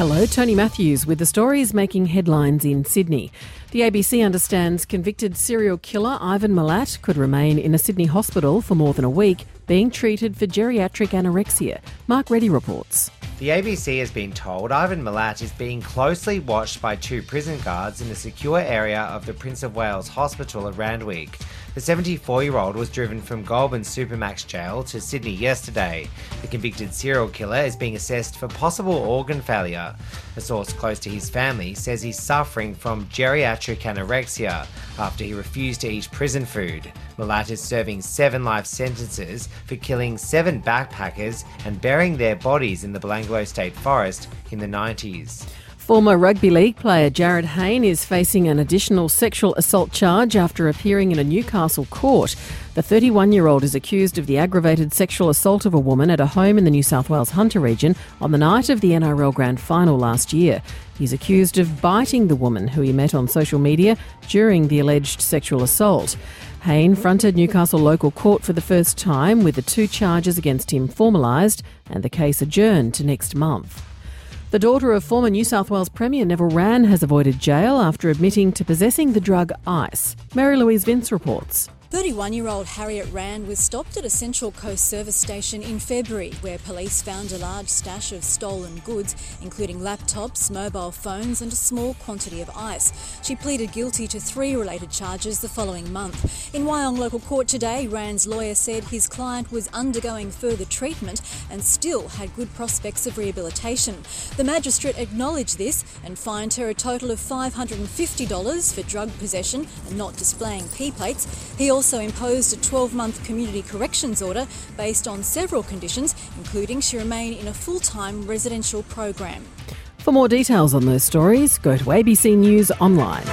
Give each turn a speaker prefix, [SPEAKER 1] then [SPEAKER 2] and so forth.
[SPEAKER 1] Hello, Tony Matthews with the stories making headlines in Sydney. The ABC understands convicted serial killer Ivan Milat could remain in a Sydney hospital for more than a week being treated for geriatric anorexia. Mark Reddy reports.
[SPEAKER 2] The ABC has been told Ivan Milat is being closely watched by two prison guards in the secure area of the Prince of Wales Hospital at Randwick. The 74 year old was driven from Goulburn Supermax Jail to Sydney yesterday. The convicted serial killer is being assessed for possible organ failure. A source close to his family says he's suffering from geriatric anorexia after he refused to eat prison food. Milat is serving seven life sentences for killing seven backpackers and burying their bodies in the Belanglo State Forest in the 90s.
[SPEAKER 1] Former rugby league player Jarryd Hayne is facing an additional sexual assault charge after appearing in a Newcastle court. The 31 year old is accused of the aggravated sexual assault of a woman at a home in the New South Wales Hunter region on the night of the NRL Grand Final last year. He's accused of biting the woman who he met on social media during the alleged sexual assault. Hayne fronted Newcastle local court for the first time with the two charges against him formalised and the case adjourned to next month. The daughter of former New South Wales Premier Neville Wran has avoided jail after admitting to possessing the drug ice. Mary Louise Vince reports.
[SPEAKER 3] 31 year old Harriet Wran was stopped at a Central Coast service station in February, where police found a large stash of stolen goods, including laptops, mobile phones, and a small quantity of ice. She pleaded guilty to three related charges the following month. In Wyong local court today, Wran's lawyer said his client was undergoing further treatment and still had good prospects of rehabilitation. The magistrate acknowledged this and fined her a total of $550 for drug possession and not displaying P plates. He also imposed a 12 month community corrections order based on several conditions, including she remain in a full time residential program.
[SPEAKER 1] For more details on those stories, go to ABC News Online.